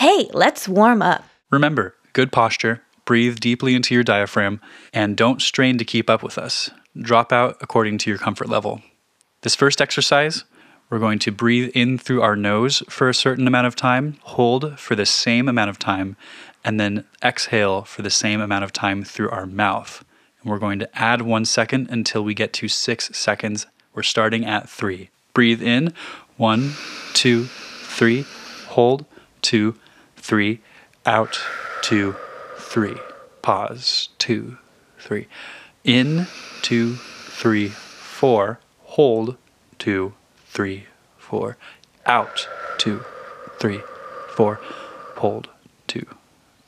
Hey, let's warm up. Remember, good posture, breathe deeply into your diaphragm, and don't strain to keep up with us. Drop out according to your comfort level. This first exercise, we're going to breathe in through our nose for a certain amount of time, hold for the same amount of time, and then exhale for the same amount of time through our mouth. And we're going to add one second until we get to six seconds. We're starting at three. Breathe in, one, two, three. Hold, two, three. Out, two, three. Pause, two, three. In, two, three, four. Hold, two, three, four. Out, two, three, four. Hold, two,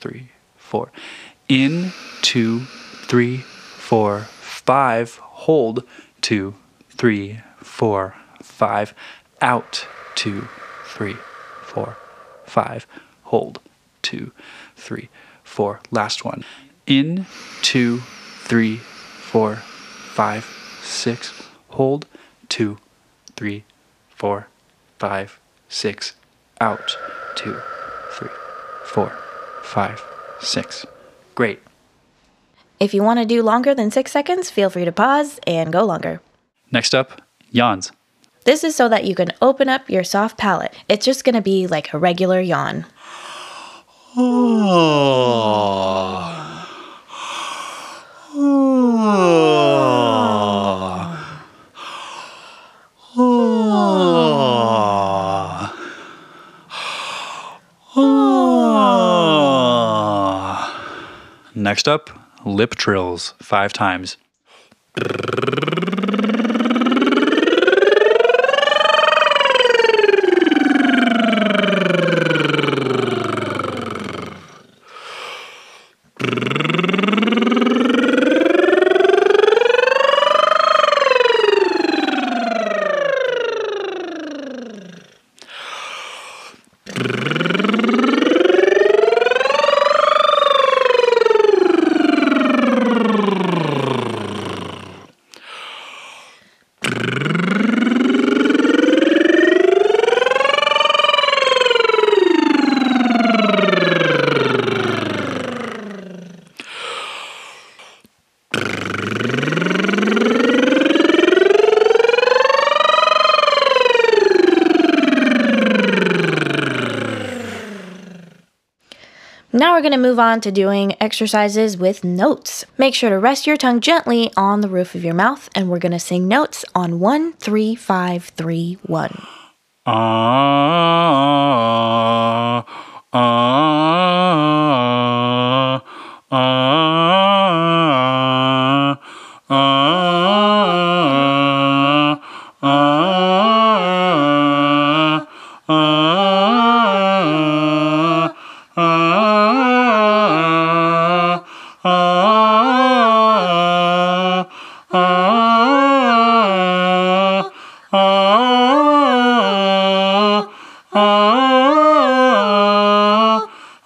three, four. In, two, three, four, five. Hold, two, three, four, five. Out, two, three, four, five. Hold, two, three, four. Last one. In, two, three, four, five, six. Hold, two, three, four, five, six. Out, two, three, four, five, six. Great. If you want to do longer than six seconds, feel free to pause and go longer. Next up, yawns. This is so that you can open up your soft palate. It's just going to be like a regular yawn. Next up, lip trills five times. Brrr. Now we're going to move on to doing exercises with notes. Make sure to rest your tongue gently on the roof of your mouth, and we're going to sing notes on one, three, five, three, one. Ah, ah, ah,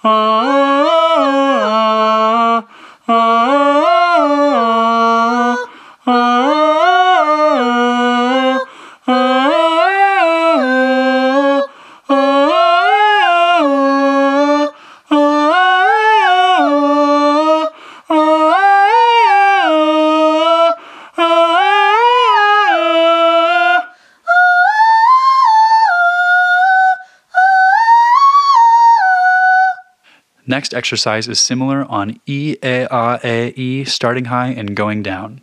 Ah. Next exercise is similar on E, A, A, A, E, starting high and going down.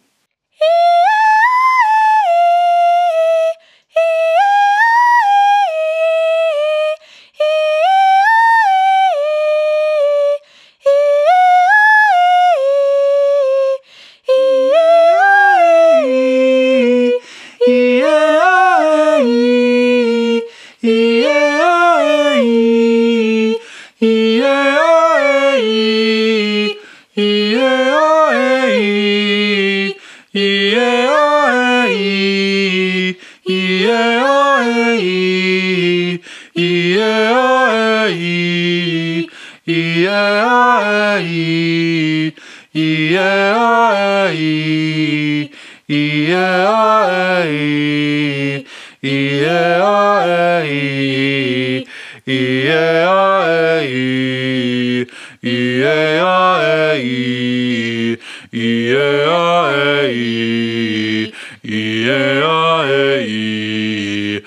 e e a e e a e e a e e a e e a e e a e e a e e a e e a e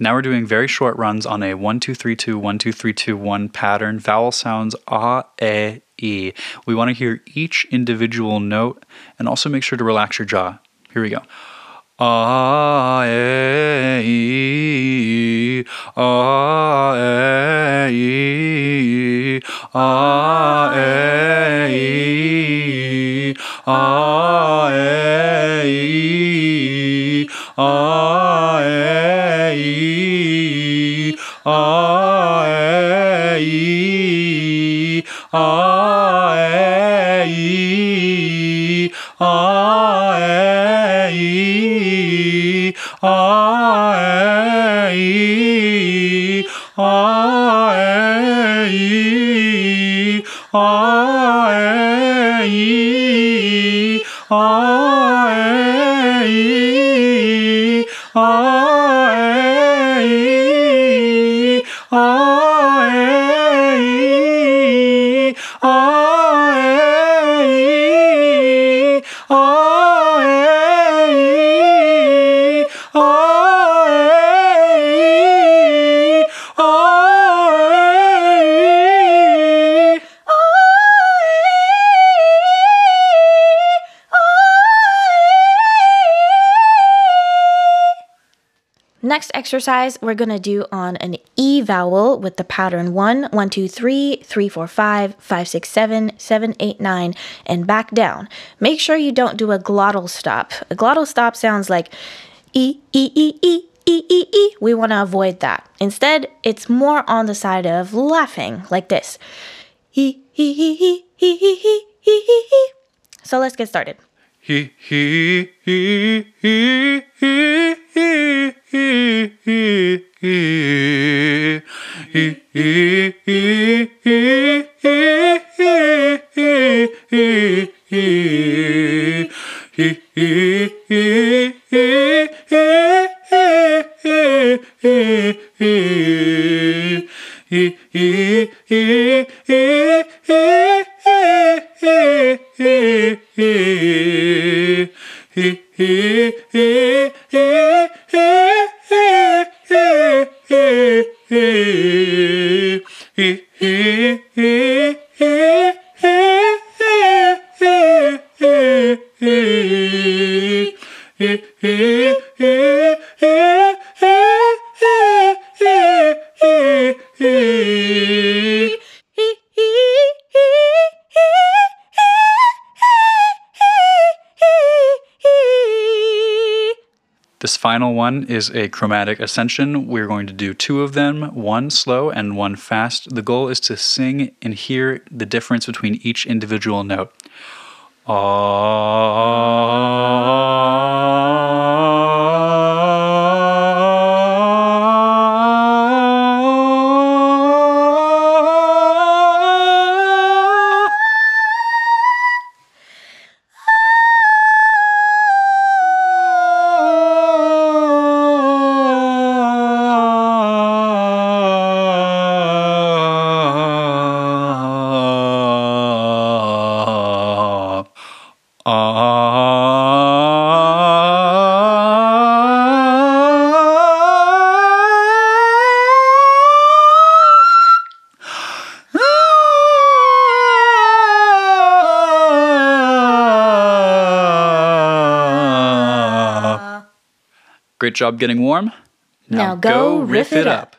now we're doing very short runs on a 1 2 3 2 1 2 3 2 1 pattern. Vowel sounds a e. E we want to hear each individual note and also make sure to relax your jaw. Here we go. A e. A e a e a e a e a e a e a oh, hey, oh. Next exercise we're going to do on an E vowel with the pattern 1, 1, 2, 3, 3, 4, 5, 5, 6, 7, 7, 8, 9, and back down. Make sure you don't do a glottal stop. A glottal stop sounds like E, E, E, E, E, E, E. We want to avoid that. Instead, it's more on the side of laughing, like this. E, E, E, E, E, E, E, E, E, E. So let's get started. He he he he he he Hey! eh. This final one is a chromatic ascension. We're going to do two of them, one slow and one fast. The goal is to sing and hear the difference between each individual note. Ah. Great job getting warm. Now go riff it up.